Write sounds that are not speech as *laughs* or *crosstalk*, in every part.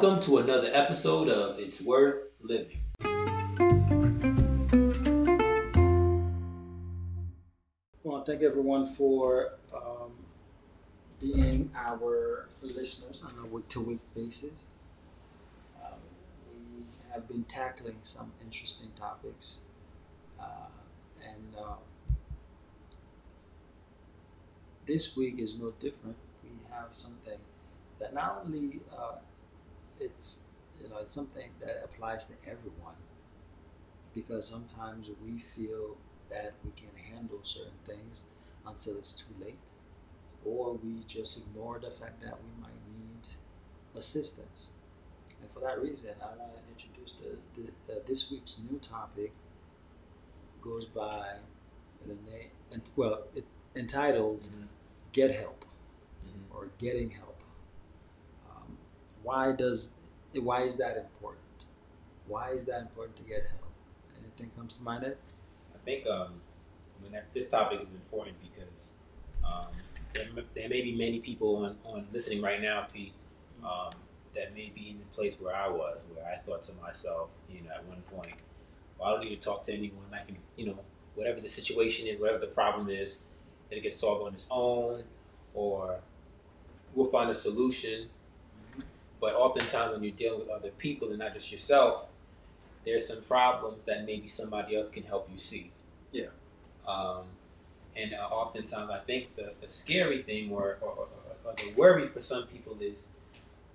Welcome to another episode of It's Worth Living. Well, thank everyone for um, being our listeners on a week to week basis. Um, we have been tackling some interesting topics, uh, and uh, this week is no different. We have something that not only uh, it's you know it's something that applies to everyone because sometimes we feel that we can handle certain things until it's too late, or we just ignore the fact that we might need assistance. And for that reason, I want to introduce the, the uh, this week's new topic. Goes by the name, and well, it entitled "Get Help" or "Getting Help." Why does why is that important? Why is that important to get help? Anything comes to mind? Ed? I think um, that, this topic is important because um, there, there may be many people on, on listening right now, Pete, um, that may be in the place where I was, where I thought to myself, you know, at one point, well, I don't need to talk to anyone. I can, you know, whatever the situation is, whatever the problem is, it'll get solved on its own, or we'll find a solution. But oftentimes, when you're dealing with other people and not just yourself, there's some problems that maybe somebody else can help you see. Yeah. Um, and uh, oftentimes, I think the, the scary thing or, or, or, the worry for some people is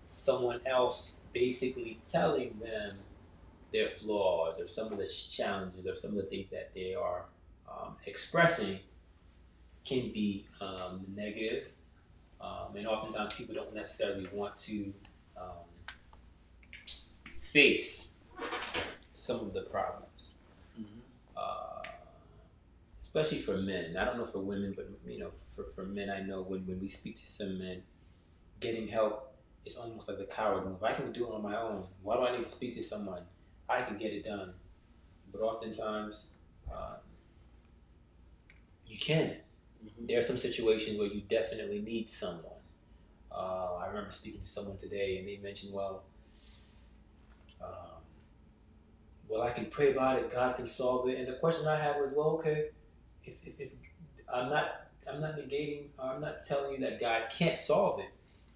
someone else basically telling them their flaws or some of the challenges or some of the things that they are um, expressing can be um, negative. Um, and oftentimes, people don't necessarily want to face some of the problems, uh, especially for men. I don't know for women, but you know, for, for men, I know when, when we speak to some men, getting help is almost like the coward move. I can do it on my own. Why do I need to speak to someone? I can get it done. But oftentimes, um, you can. There are some situations where you definitely need someone. Uh, I remember speaking to someone today, and they mentioned, well, um, well, I can pray about it. God can solve it. And the question I had was, well, okay, if, if, if I'm not, I'm not negating, or I'm not telling you that God can't solve it.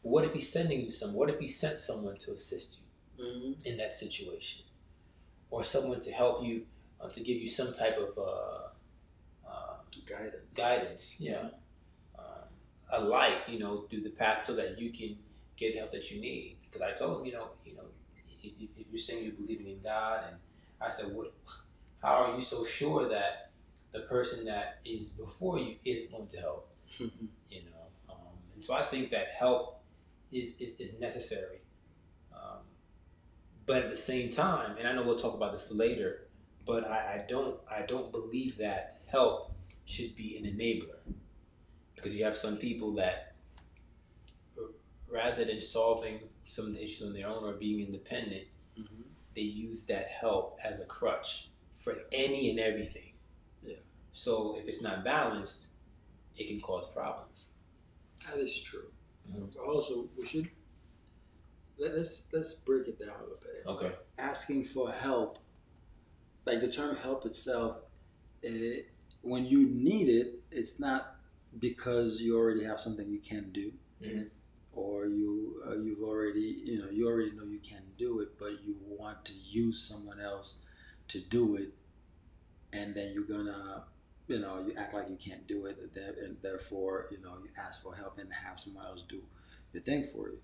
But what if He's sending you some? What if He sent someone to assist you Mm-hmm. in that situation, or someone to help you, uh, to give you some type of uh, uh, Guidance. guidance, yeah, um, a light, you know, through the path so that you can get the help that you need. Because I told him, you know, you know, you're saying you're believing in God, and I said, what? How are you so sure that the person that is before you isn't going to help? *laughs* You know, um, and so I think that help is is, is necessary. Um, but at the same time, and I know we'll talk about this later, but I, I don't I don't believe that help should be an enabler because you have some people that uh, rather than solving some of the issues on their own or being independent. They use that help as a crutch for any and everything Yeah. so if it's not balanced it can cause problems That is true. Mhm. Also, we should let, let's let's break it down a little bit. okay Asking for help, like the term "help" itself, it, when you need it, it's not because you already have something you can do, Mhm. or you uh, you've already you know you already know you can do it, but you want to use someone else to do it, and then you're gonna you know you act like you can't do it, and therefore you know you ask for help and have someone else do your thing for you.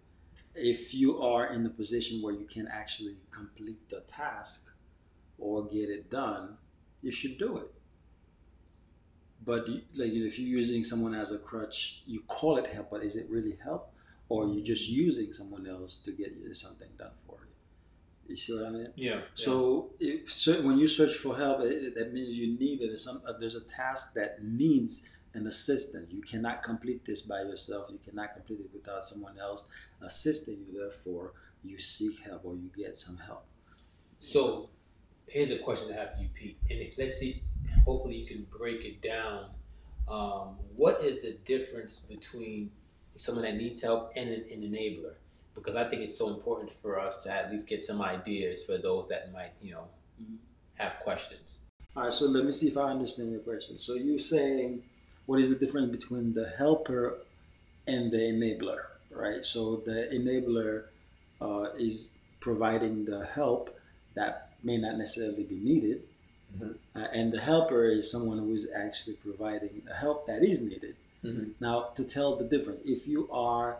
If you are in a position where you can actually complete the task or get it done, you should do it. But like if you're using someone as a crutch, you call it help, but is it really help, or you're just using someone else to get something done you? See what I mean? yeah So, if, so when you search for help, it, that means you need it. There's some uh, there's a task that needs an assistant. You cannot complete this by yourself. You cannot complete it without someone else assisting you. Therefore, you seek help or you get some help. So here's a question I have for you, Pete. And if let's see, hopefully you can break it down. Um, what is the difference between someone that needs help and an, an enabler? Because I think it's so important for us to at least get some ideas for those that might, you know, have questions. All right, so let me see if I understand your question. So you're saying, what is the difference between the helper and the enabler, right? So the enabler uh, is providing the help that may not necessarily be needed, Mhm. uh, and the helper is someone who is actually providing the help that is needed. Mm-hmm. Now, to tell the difference, if you are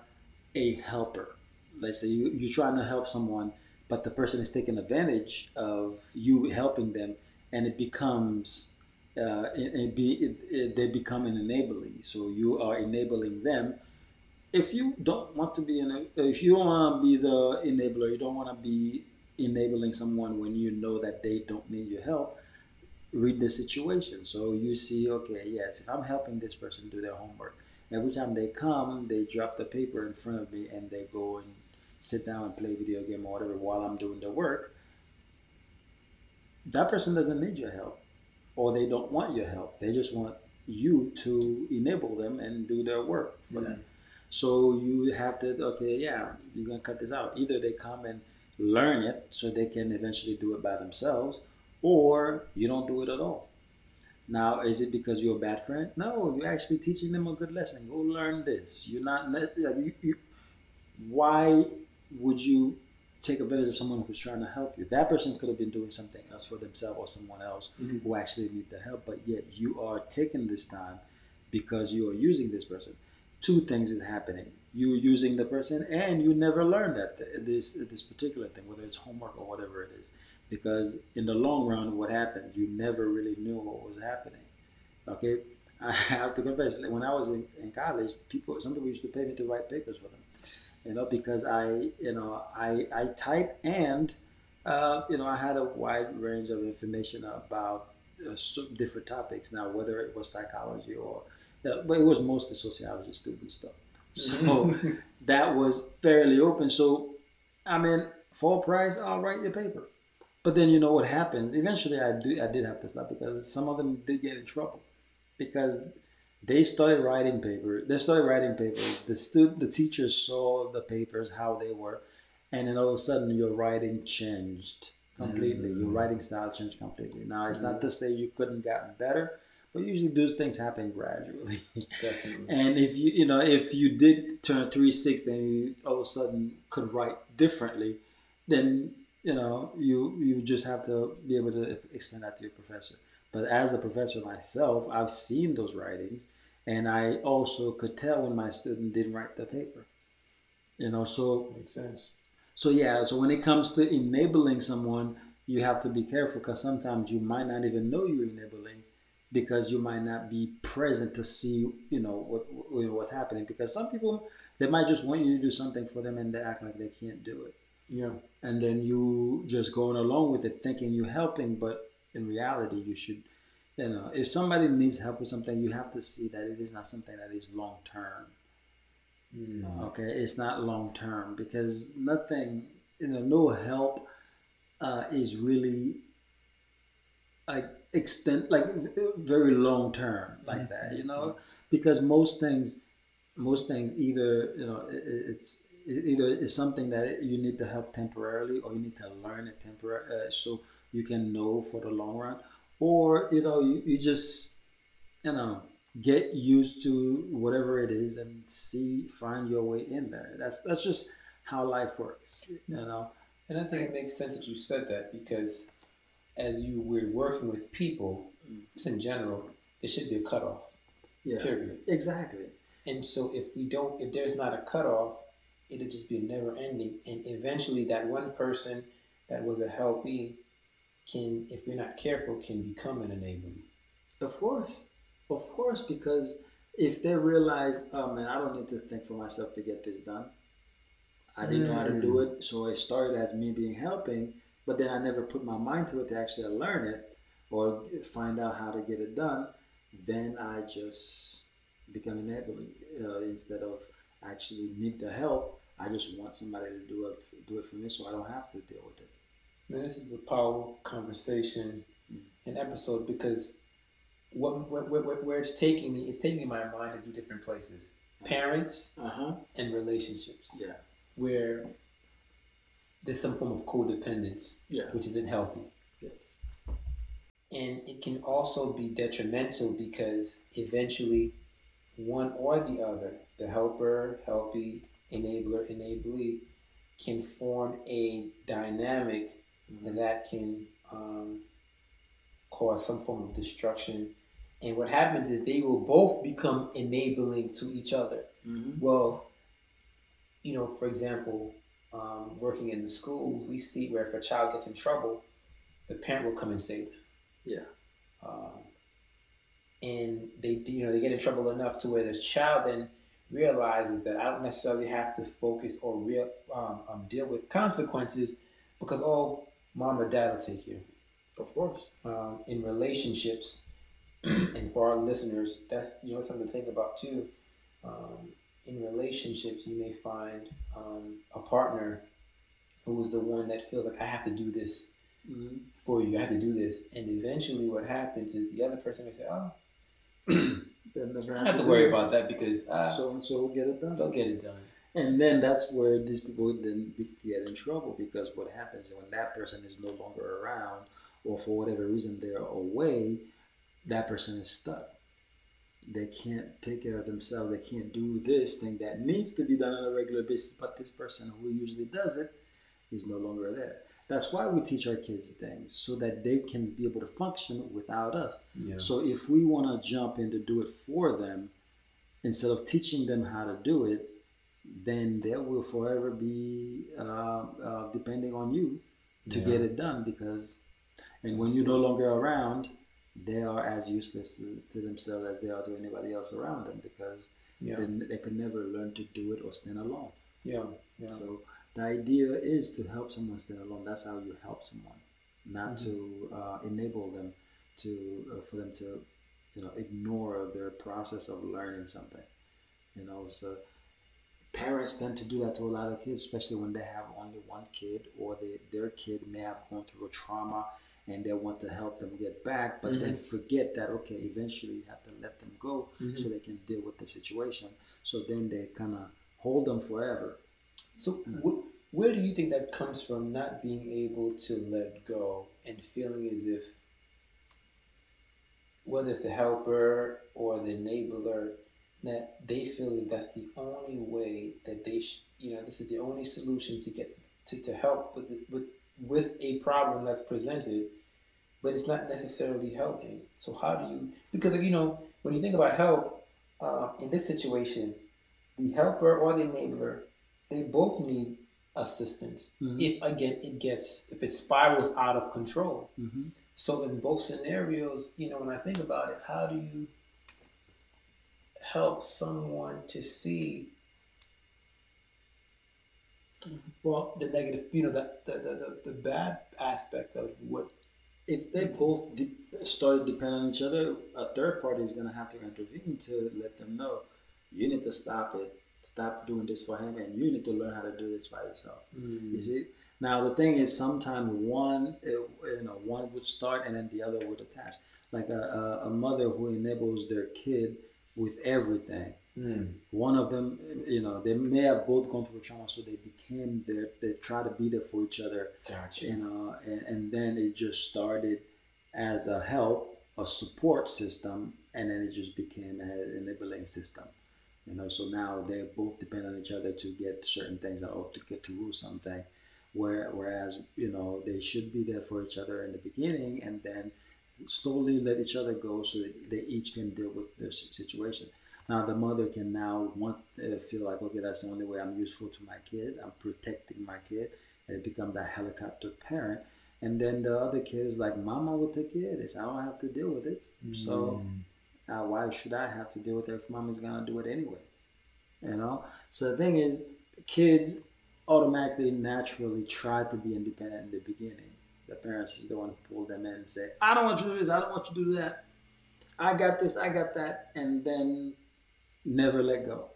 a helper, let's say you, you're trying to help someone, but the person is taking advantage of you helping them, and it becomes, uh, it, it be, it, it, they become an enabling. So you are enabling them. If you don't want to be an, if you don't want to be the enabler, you don't want to be enabling someone when you know that they don't need your help. Read the situation. So you see, okay, yes, if I'm helping this person do their homework, every time they come, they drop the paper in front of me and they go and sit down and play video game or whatever while I'm doing the work. That person doesn't need your help, or they don't want your help. They just want you to enable them and do their work for them. Mm-hmm. So you have to, okay, yeah, you're gonna cut this out. Either they come and learn it so they can eventually do it by themselves, or you don't do it at all. Now, is it because you're a bad friend? No, you're actually teaching them a good lesson. Go learn this. You're not. You, you, why would you take advantage of someone who's trying to help you? That person could have been doing something else for themselves or someone else Mhm. who actually need the help, but yet you are taking this time because you are using this person. Two things is happening. You using the person, and you never learn that th- this this particular thing, whether it's homework or whatever it is, because in the long run, what happens? You never really knew what was happening. Okay, *laughs* I have to confess, when I was in, in college, people some people used to pay me to write papers for them. You know, because I you know I I type and uh, you know I had a wide range of information about uh, different topics. Now, whether it was psychology or yeah, but it was mostly sociology, stupid stuff. So *laughs* that was fairly open. So, I mean, full price, I'll write your paper. But then you know what happens? Eventually, I do. I did have to stop because some of them did get in trouble because they started writing paper. They started writing papers. The stu- the teachers saw the papers how they were, and then all of a sudden your writing changed completely. Your mm. writing style changed completely. Now it's not to mm. say you couldn't gotten better, but usually those things happen gradually. *laughs* Definitely. And if you you know if you did turn three six, then you all of a sudden could write differently, then you know you you just have to be able to explain that to your professor. But as a professor myself, I've seen those writings, and I also could tell when my student didn't write the paper. You know, so Makes sense. so yeah, so when it comes to enabling someone, you have to be careful because sometimes you might not even know you're enabling because you might not be present to see, you know, what what's happening. Because some people they might just want you to do something for them and they act like they can't do it, Yeah. and then you just going along with it, thinking you're helping, but in reality, you should, you know, if somebody needs help with something, you have to see that it is not something that is long term. Mm. Okay, it's not long term because nothing, you know, no help uh, is really like extent like very long term like that. You know, because most things, most things either you know it, it- it's it either it's something that you need to help temporarily or you need to learn it temporary uh, so you can know for the long run, or you know you, you just you know get used to whatever it is and see find your way in there that's that's just how life works you know And I think it makes sense that you said that because as you were working with people, mm. just in general, there should be a cutoff. yeah Period. exactly And so if we don't, if there's not a cutoff, it'll just be a never ending. And eventually, that one person that was a helpee can, if we're not careful, can become an enabling. of course. Of course because if they realize oh man i don't need to think for myself to get this done i didn't know how to do it so it started as me being helping but then i never put my mind to it to actually learn it or find out how to get it done then i just become enabling uh, instead of actually need the help i just want somebody to do it do it for me so i don't have to deal with it Man, this is a powerful conversation and episode because what, what, what, where it's taking me, it's taking my mind to do different places. Parents uh-huh and relationships. yeah where there's some form of codependence, Yeah. which isn't healthy. Yes. And it can also be detrimental because eventually one or the other, the helper, helpy, enabler, enablee, can form a dynamic Mhm. that can um, cause some form of destruction. And what happens is they will both become enabling to each other. Mm-hmm. Well, you know, for example, um, working in the schools, we see where if a child gets in trouble, the parent will come and save them. Yeah. Um, and they, you know, they get in trouble enough to where this child then realizes that I don't necessarily have to focus or real um, um, deal with consequences because oh, mom or dad will take care of course. Um, in relationships, *clears throat* and for our listeners, that's you know something to think about too. Um, in relationships, you may find um, a partner who is the one that feels like I have to do this Mm-hmm. for you. I have to do this, and eventually, what happens is the other person may say, "Oh, *clears throat* Then I don't have to worry about that because uh, so and so will get it done. they'll get it done." And then that's where these people then get in trouble because what happens when that person is no longer around, or for whatever reason they're away, that person is stuck. They can't take care of themselves. They can't do this thing that needs to be done on a regular basis, but this person who usually does it is no longer there. That's why we teach our kids things so that they can be able to function without us. Yeah. So if we want to jump in to do it for them, instead of teaching them how to do it, then they will forever be uh, uh, depending on you to Yeah. get it done. Because, and when you're no longer around, they are as useless to themselves as they are to anybody else around them because Yeah. they, they could never learn to do it or stand alone. Yeah. Yeah. So the idea is to help someone stand alone. That's how you help someone, not to uh, enable them to uh, for them to you know ignore their process of learning something. You know, so parents tend to do that to a lot of kids, especially when they have only one kid or they, their kid may have gone through a trauma and they want to help them get back, but then mm-hmm. forget that okay, eventually you have to let them go mm-hmm. so they can deal with the situation. So then they kind of hold them forever. So, mm-hmm. wh- where do you think that comes from? Not being able to let go and feeling as if, whether it's the helper or the enabler, that they feel that that's the only way that they, sh- you know, this is the only solution to get to, to help with the, with with a problem that's presented, but it's not necessarily helping. So how do you? Because you know, when you think about help uh, in this situation, the helper or the enabler they both need assistance. Mhm. If again it gets if it spirals out of control. Mm-hmm. So in both scenarios, you know, when I think about it, how do you help someone to see Well, the negative, you know, that the, the, the, the bad aspect of what if they both de- start depending on each other, a third party is going to have to intervene to let them know you need to stop it, stop doing this for him, and you need to learn how to do this by yourself. You see. Now the thing is, sometimes one, uh, you know, one would start and then the other would attach. Like a, a mother who enables their kid with everything. Hmm. One of them, you know, they may have both gone through trauma, so they became there. They try to be there for each other Gotcha. you know, and, and then it just started as a help, a support system, and then it just became an enabling system. You know, so now they both depend on each other to get certain things or to get to rule something. Where, whereas you know they should be there for each other in the beginning, and then slowly let each other go so that they each can deal with their situation. Now the mother can now want uh, feel like okay that's the only way I'm useful to my kid. I'm protecting my kid, and it become that helicopter parent. And then the other kid is like, Mama will take care of this. I don't have to deal with it. So uh, why should I have to deal with it if Mama's gonna do it anyway? You know. So the thing is, kids automatically, naturally try to be independent in the beginning. The parents is the one who pull them in and say, I don't want you to do this. I don't want you to do that. I got this. I got that. And then never let go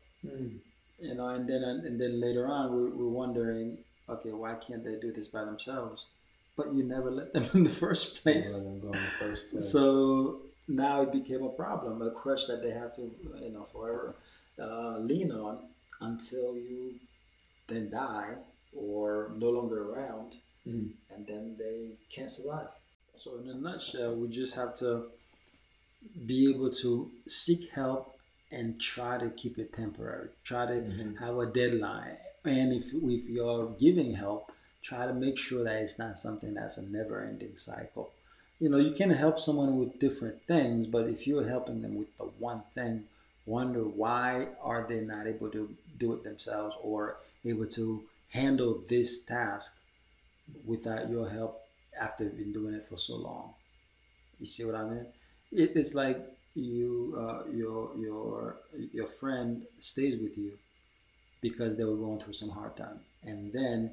you know, and then and then later on we're, we're wondering, okay, why can't they do this by themselves? But you never let them *laughs* in the first Let place. them go in the first *laughs* place. So now it became a problem, a crutch that they have to, you know, forever uh, lean on until you then die or no longer around, Mhm. and then they can't survive. So, in a nutshell, we just have to be able to seek help and try to keep it temporary. Try to Mhm. have a deadline, and if if you're giving help, try to make sure that it's not something that's a never-ending cycle. You know, you can help someone with different things, but if you're helping them with the one thing, wonder why are they not able to do it themselves or able to handle this task without your help after you've been doing it for so long. You see what I mean? It, it's like you, uh, your your your friend stays with you because they were going through some hard time, and then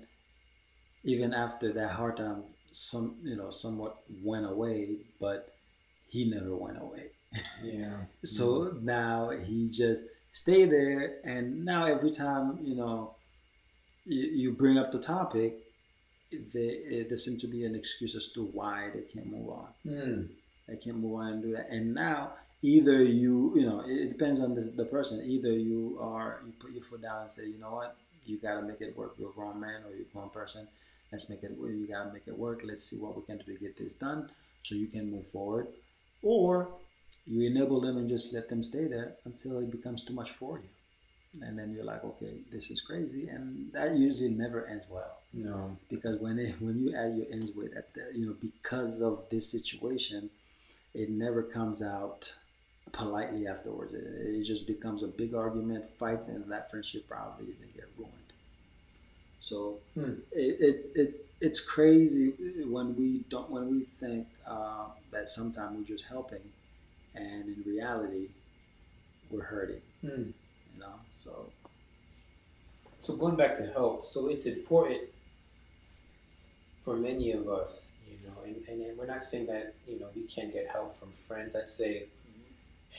even after that hard time, some you know somewhat went away, but he never went away. *laughs* Yeah. So now he just stay there, and now every time you know you, you bring up the topic, they, there seems to be an excuse as to why they can't move on. Mm. They can't move on and do that. And now either you you know it, depends on the, the person. Either you are you put your foot down and say you know what you gotta make it work. You're a grown man or you're a grown person. Let's make it. work. You gotta make it work. Let's see what we can do to get this done so you can move forward. Or you enable them and just let them stay there until it becomes too much for you. And then you're like, okay, this is crazy, and that usually never ends well No. because when it, when you add your ends with that, you know, because of this situation, it never comes out politely afterwards. It, it just becomes a big argument, fights, and that friendship probably even get ruined. So Hmm. it, it, it it's crazy when we don't when we think uh, that sometimes we're just helping, and in reality, we're hurting. Mm. Know, so So going back to help, so it's important for many of us, you know, and, and, and we're not saying that, you know, we can't get help from friends. Let's say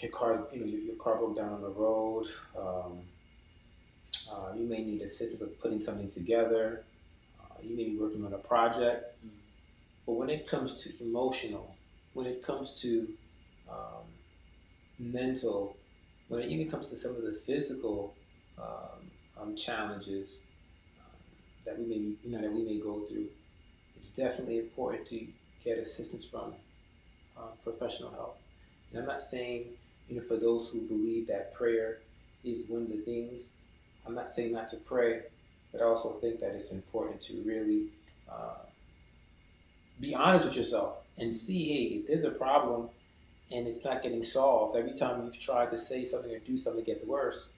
your car, you know, your, your car broke down on the road. Um, uh, you may need assistance with putting something together. Uh, you may be working on a project. Mm. But when it comes to emotional, when it comes to um, mental, when it even comes to some of the physical um, um, challenges um, that we may you know, that we may go through, it's definitely important to get assistance from um, professional help. And I'm not saying, you know, for those who believe that prayer is one of the things, I'm not saying not to pray, but I also think that it's important to really uh, be honest with yourself and see, hey, if there's a problem and it's not getting solved, every time you've tried to say something or do something, it gets worse.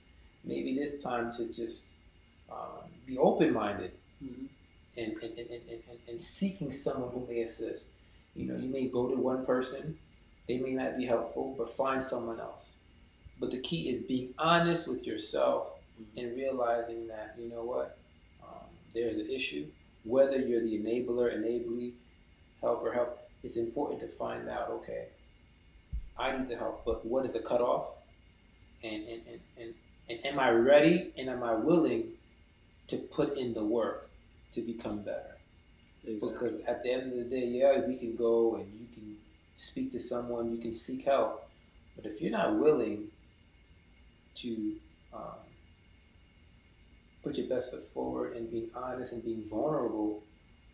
Maybe it is time to just um, be open minded and, and, and, and, and, and seeking someone who may assist. You know, you may go to one person, they may not be helpful, but find someone else. But the key is being honest with yourself and realizing that, you know what, um, there's an issue. Whether you're the enabler, enablee, helper, help, it's important to find out, okay, I need the help, but what is the cutoff? And, and, and, and, and am I ready and am I willing to put in the work to become better? exactly. Because at the end of the day, yeah, we can go and you can speak to someone, you can seek help. But if you're not willing to um, put your best foot forward and being honest and being vulnerable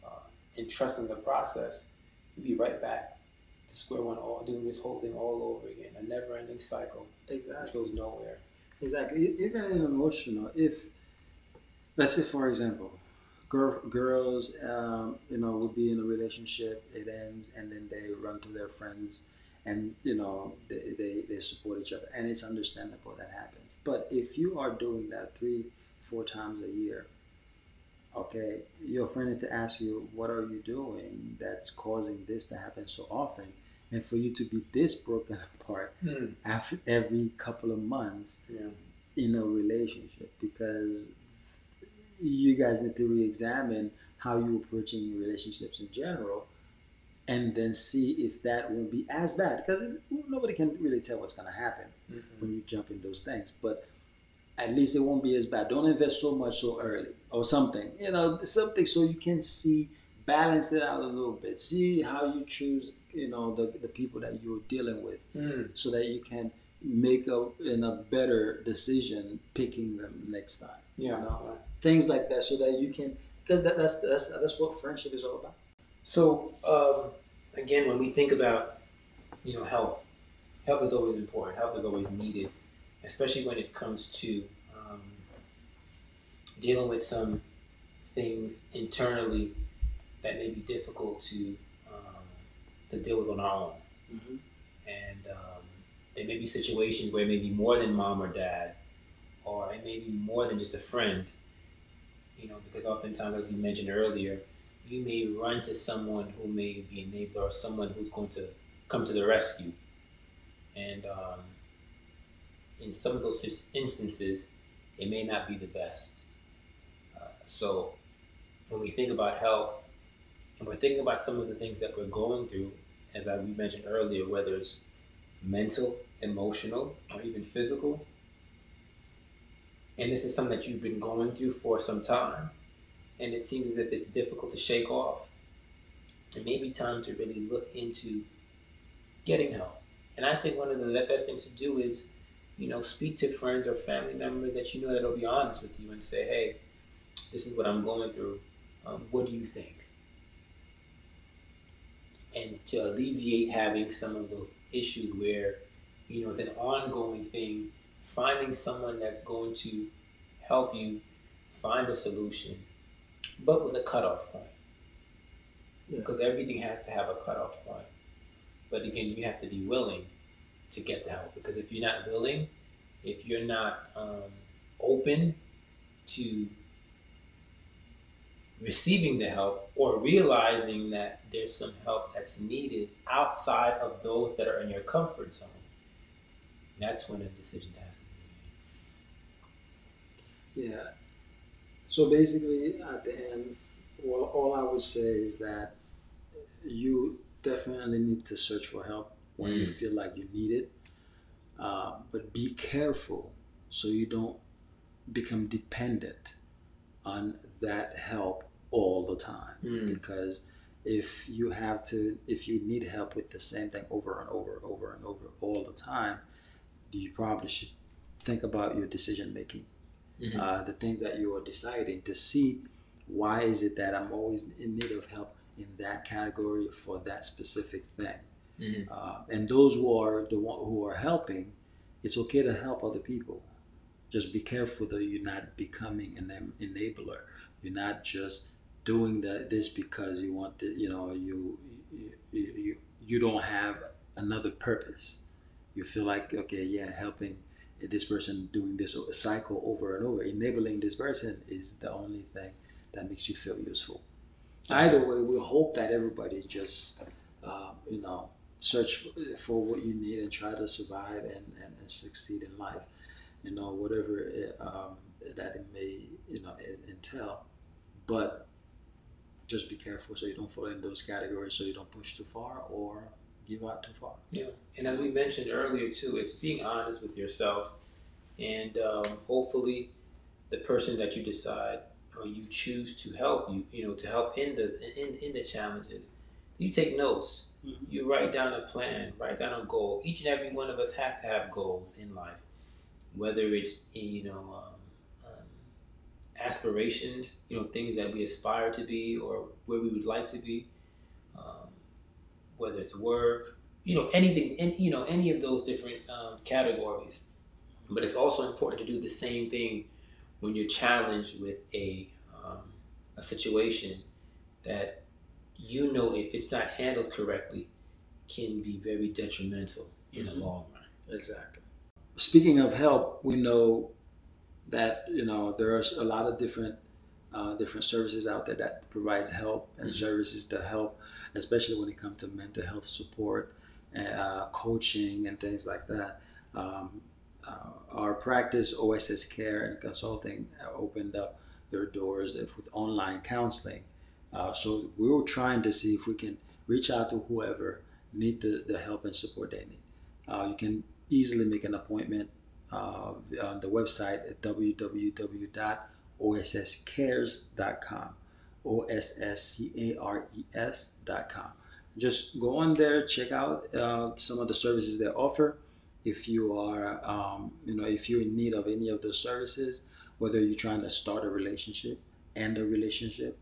uh, and trusting the process, you'll be right back square one, all doing this whole thing all over again. A never ending cycle exactly. which goes nowhere. Exactly. Even in emotional, if let's say, for example, girl, girls, um, you know, would be in a relationship, it ends, and then they run to their friends, and you know, they, they, they support each other, and it's understandable that happens. But if you are doing that three, four times a year, okay, your friend had to ask you, what are you doing that's causing this to happen so often? And for you to be this broken *laughs* apart hmm. after every couple of months, Yeah. in a relationship because you guys need to re-examine how you're approaching your relationships in general and then see if that won't be as bad because nobody can really tell what's going to happen when you jump in those things but at least it won't be as bad. Don't invest so much so early or something you know something so you can see balance it out a little bit. See how you choose you know the, the people that you're dealing with Mm. so that you can make a in a better decision picking them next time. Yeah. You know, things like that, so that you can because that, that's that's that's what friendship is all about. So um, again, when we think about you know help, help is always important. Help is always needed, especially when it comes to um, dealing with some things internally that may be difficult to to deal with on our own. Mm-hmm. And um, there may be situations where it may be more than mom or dad, or it may be more than just a friend. You know, because oftentimes, as you mentioned earlier, you may run to someone who may be an enabler or someone who's going to come to the rescue. And um, in some of those instances, it may not be the best. Uh, so when we think about help, and we're thinking about some of the things that we're going through, as I, we mentioned earlier, whether it's mental, emotional, or even physical, and this is something that you've been going through for some time, and it seems as if it's difficult to shake off, it may be time to really look into getting help. And I think one of the best things to do is, you know, speak to friends or family members that you know that'll be honest with you and say, hey, this is what I'm going through. Um, what do you think? And to alleviate having some of those issues where, you know, it's an ongoing thing, finding someone that's going to help you find a solution, but with a cutoff point. Yeah. Because everything has to have a cutoff point. But again, you have to be willing to get the help. Because if you're not willing, if you're not um, open to receiving the help or realizing that there's some help that's needed outside of those that are in your comfort zone, that's when a decision has to be made. Yeah. So basically, at the end, well, all I would say is that you definitely need to search for help when mm. you feel like you need it. Uh, but be careful so you don't become dependent on that help all the time mm. because if you have to if you need help with the same thing over and over and over and over all the time you probably should think about your decision making mm-hmm. uh, the things that you are deciding to see why is it that i'm always in need of help in that category for that specific thing mm-hmm. uh, and those who are the one who are helping it's okay to help other people just be careful that you're not becoming an enabler you're not just doing that this because you want the you know you you, you you don't have another purpose. You feel like okay yeah helping this person doing this cycle over and over enabling this person is the only thing that makes you feel useful. Either way we hope that everybody just uh, you know search for what you need and try to survive and, and, and succeed in life. You know whatever it, um, that it may you know entail. But just be careful so you don't fall in those categories so you don't push too far or give out too far. Yeah, and as we mentioned earlier too, it's being honest with yourself, and um, hopefully, the person that you decide or you choose to help you, you know, to help in the in, in the challenges, you take notes. Mm-hmm. You write down a plan, write down a goal. Each and every one of us have to have goals in life, whether it's you know. Um, aspirations, you know, things that we aspire to be or where we would like to be, um, whether it's work, you know, anything, and you know, any of those different um, categories. But it's also important to do the same thing when you're challenged with a um, a situation that you know if it's not handled correctly can be very detrimental in the long run. Exactly. Speaking of help, we know that you know there's a lot of different uh, different services out there that provides help and mm-hmm. services to help, especially when it comes to mental health support, uh, coaching, and things like that. Um, uh, our practice, OSS Care and Consulting, opened up their doors with online counseling. Uh, so we were trying to see if we can reach out to whoever need the, the help and support they need. Uh, you can easily make an appointment uh, on the website at www.osscares.com. O-S-S-C-A-R-E-S.com. Just go on there, check out uh, some of the services they offer. If you are, um, you know, if you're in need of any of those services, whether you're trying to start a relationship, end a relationship,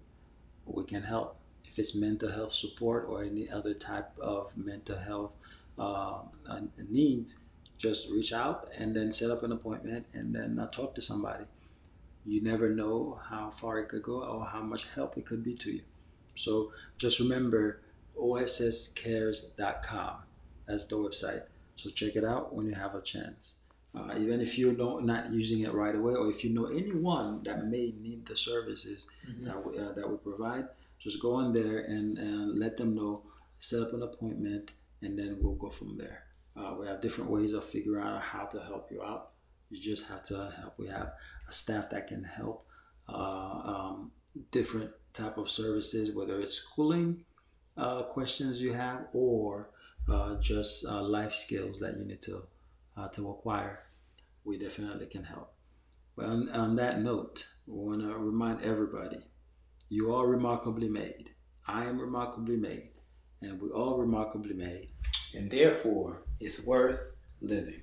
we can help. If it's mental health support or any other type of mental health uh, needs, just reach out and then set up an appointment and then uh, talk to somebody. You never know how far it could go or how much help it could be to you. So just remember osscares.com. That's the website. So check it out when you have a chance. Uh, even if you're not using it right away, or if you know anyone that may need the services mm-hmm. that, we, uh, that we provide, just go on there and, and let them know, set up an appointment, and then we'll go from there. Uh, we have different ways of figuring out how to help you out. You just have to help. We have a staff that can help uh, um, different type of services, whether it's schooling uh, questions you have or uh, just uh, life skills that you need to uh, to acquire. We definitely can help. But on, on that note, we want to remind everybody: you are remarkably made. I am remarkably made, and we all remarkably made, and therefore it's worth living.